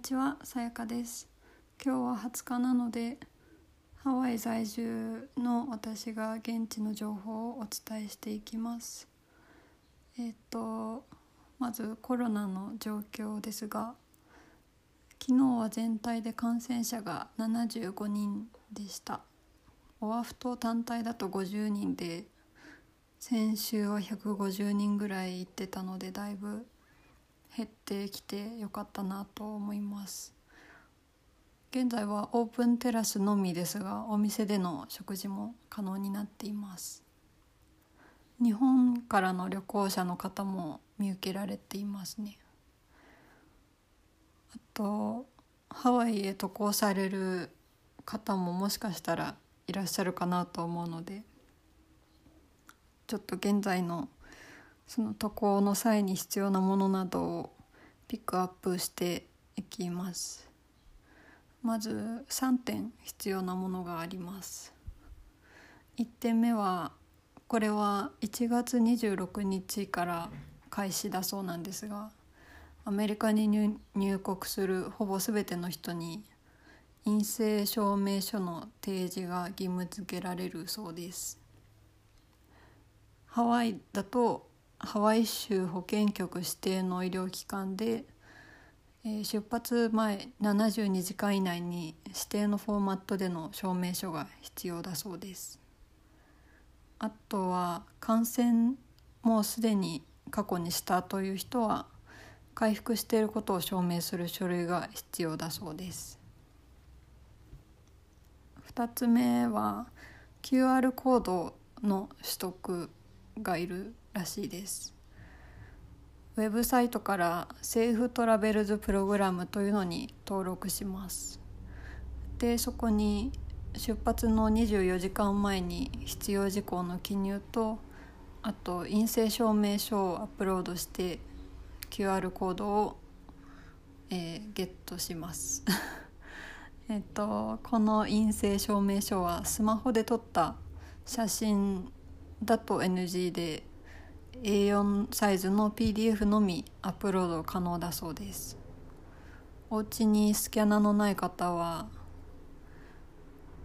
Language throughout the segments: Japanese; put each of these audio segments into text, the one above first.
にちは、さやかです。今日は20日なので、ハワイ在住の私が現地の情報をお伝えしていきます。えっ、と、まずコロナの状況ですが、昨日は全体で感染者が75人でした。オアフ島単体だと50人で、先週は150人ぐらい行ってたので、だいぶ減ってきてよかったなと思います。現在はオープンテラスのみですがお店での食事も可能になっています。日本からの旅行者の方も見受けられていますね。あとハワイへ渡航される方ももしかしたらいらっしゃるかなと思うのでちょっと現在のその渡航の際に必要なものなどをピックアップしていきます。まず3点必要なものがあります。1点目はこれは1月26日から開始だそうなんですがアメリカに入国するほぼ全ての人に陰性証明書の提示が義務付けられるそうです。ハワイだとハワイ州保健局指定の医療機関で、えー、出発前72時間以内に指定のフォーマットでの証明書が必要だそうです。あとは感染もうすでに過去にしたという人は回復していることを証明する書類が必要だそうです。2つ目は QR コードの取得がいるらしいです。ウェブサイトからセーフトラベルズプログラムというのに登録します。でそこに出発の24時間前に必要事項の記入とあと陰性証明書をアップロードして QR コードを、えー、ゲットします。えっとこの陰性証明書はスマホで撮った写真だと NG で A4 サイズの PDF のみアップロード可能だそうです。お家にスキャナのない方は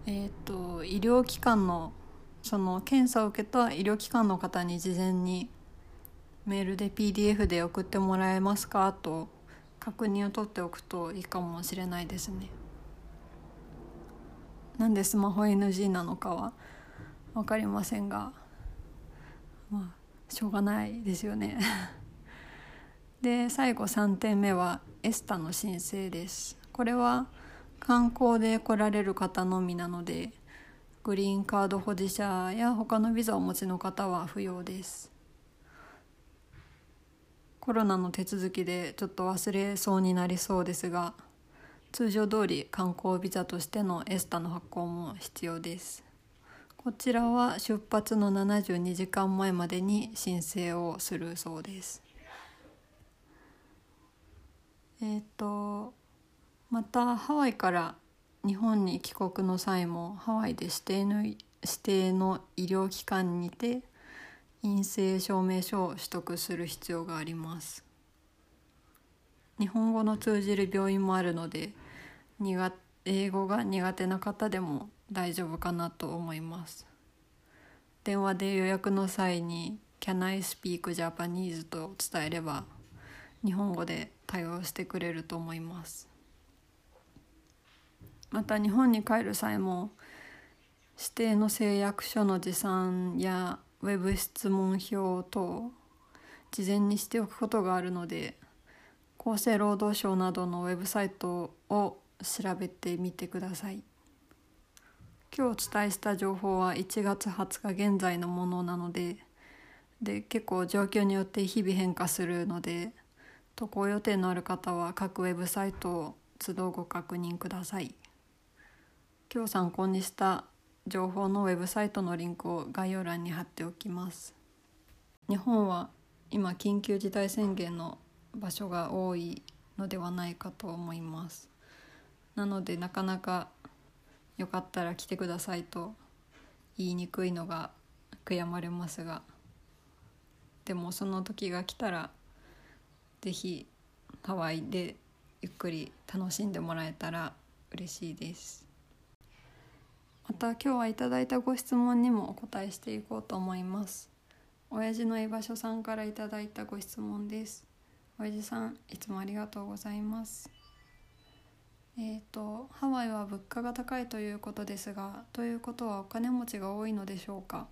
えっ、ー、と医療機関のその検査を受けた医療機関の方に事前にメールで PDF で送ってもらえますかと確認を取っておくといいかもしれないですね。なんでスマホ NG なのかは分かりませんがまあしょうがないですよね。で最後3点目はエスタの申請です。これは観光で来られる方のみなのでグリーンカード保持者や他のビザをお持ちの方は不要です。コロナの手続きでちょっと忘れそうになりそうですが通常通り観光ビザとしてのエスタの発行も必要です。こちらは出発の72時間前までに申請をするそうです。えっ、ー、とまたハワイから日本に帰国の際もハワイで指定の指定の医療機関にて陰性証明書を取得する必要があります。日本語の通じる病院もあるので英語が苦手な方でも大丈夫かなと思います電話で予約の際に「Can I speak Japanese?」と伝えれば日本語で対応してくれると思いますまた日本に帰る際も指定の誓約書の持参やウェブ質問票等事前にしておくことがあるので厚生労働省などのウェブサイトを調べてみてください。今日お伝えした情報は1月20日現在のものなのでで結構状況によって日々変化するので渡航予定のある方は各ウェブサイトを都度ご確認ください。今日参考にした情報のウェブサイトのリンクを概要欄に貼っておきます。日本は今緊急事態宣言の場所が多いのではないかと思います。なのでなかなかよかったら来てくださいと言いにくいのが悔やまれますがでもその時が来たら是非ハワイでゆっくり楽しんでもらえたら嬉しいです。また今日はいただいたご質問にもお答えしていこうと思います。親父の居場所さんからいただいたご質問です。親父さんいつもありがとうございます。えーと、ハワイは物価が高いということですがということはお金持ちが多いのでしょうか？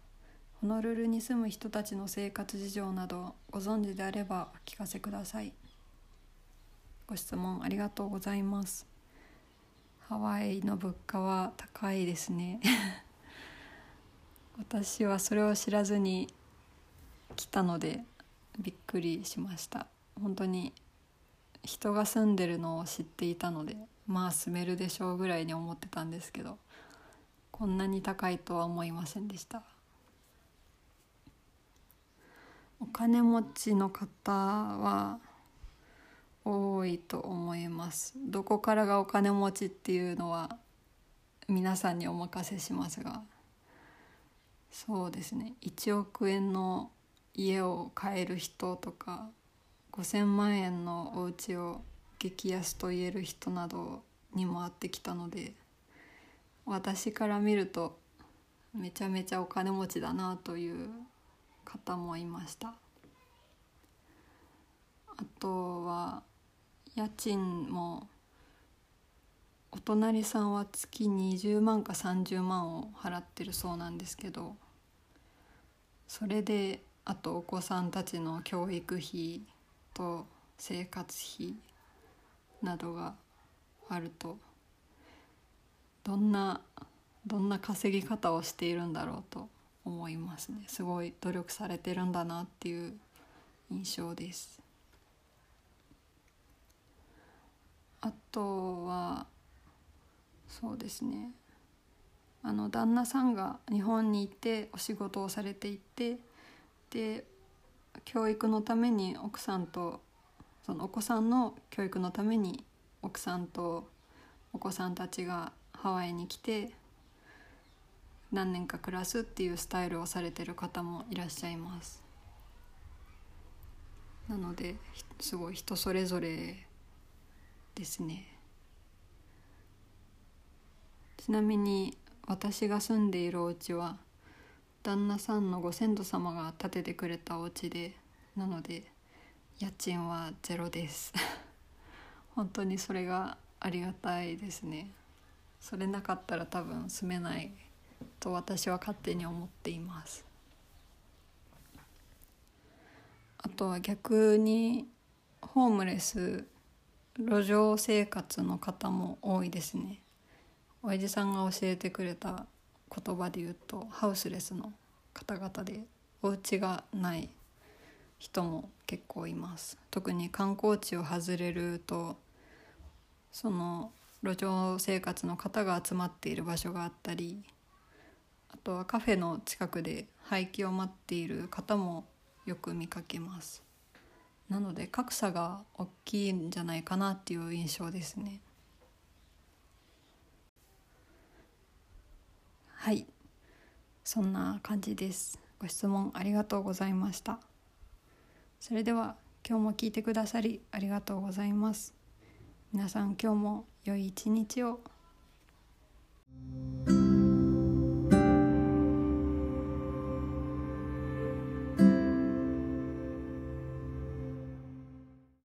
ホノルルに住む人たちの生活事情などご存知であればお聞かせください。ご質問ありがとうございます。ハワイの物価は高いですね。私はそれを知らずに来たのでびっくりしました。本当に人が住んでるのを知っていたので。まあ住めるでしょうぐらいに思ってたんですけどこんなに高いとは思いませんでした。お金持ちの方は多いと思います。どこからがお金持ちっていうのは皆さんにお任せしますが。そうですね。1億円の家を買える人とか5,000万円のお家を激安と言える人などにも会ってきたので私から見るとめちゃめちゃお金持ちだなという方もいました。あとは家賃もお隣さんは月20万か30万を払ってるそうなんですけどそれであとお子さんたちの教育費と生活費などがあるとどんなどんな稼ぎ方をしているんだろうと思いますね。すごい努力されてるんだなっていう印象です。あとはそうですね。あの旦那さんが日本にいてお仕事をされていてで教育のために奥さんとそのお子さんの教育のために奥さんとお子さんたちがハワイに来て何年か暮らすっていうスタイルをされてる方もいらっしゃいます。なのですごい人それぞれですね。ちなみに私が住んでいるお家は旦那さんのご先祖様が建ててくれたお家でなので家賃はゼロです。本当にそれがありがたいですね。それなかったら多分住めないと私は勝手に思っています。あとは逆にホームレス路上生活の方も多いですね。親父さんが教えてくれた言葉で言うとハウスレスの方々でお家がない人も結構います。特に観光地を外れるとその路上生活の方が集まっている場所があったりあとはカフェの近くで廃棄を待っている方もよく見かけます。なので格差が大きいんじゃないかなっていう印象ですね。はい。そんな感じです。ご質問ありがとうございました。それでは今日も聞いてくださりありがとうございます。皆さん今日も良い一日を。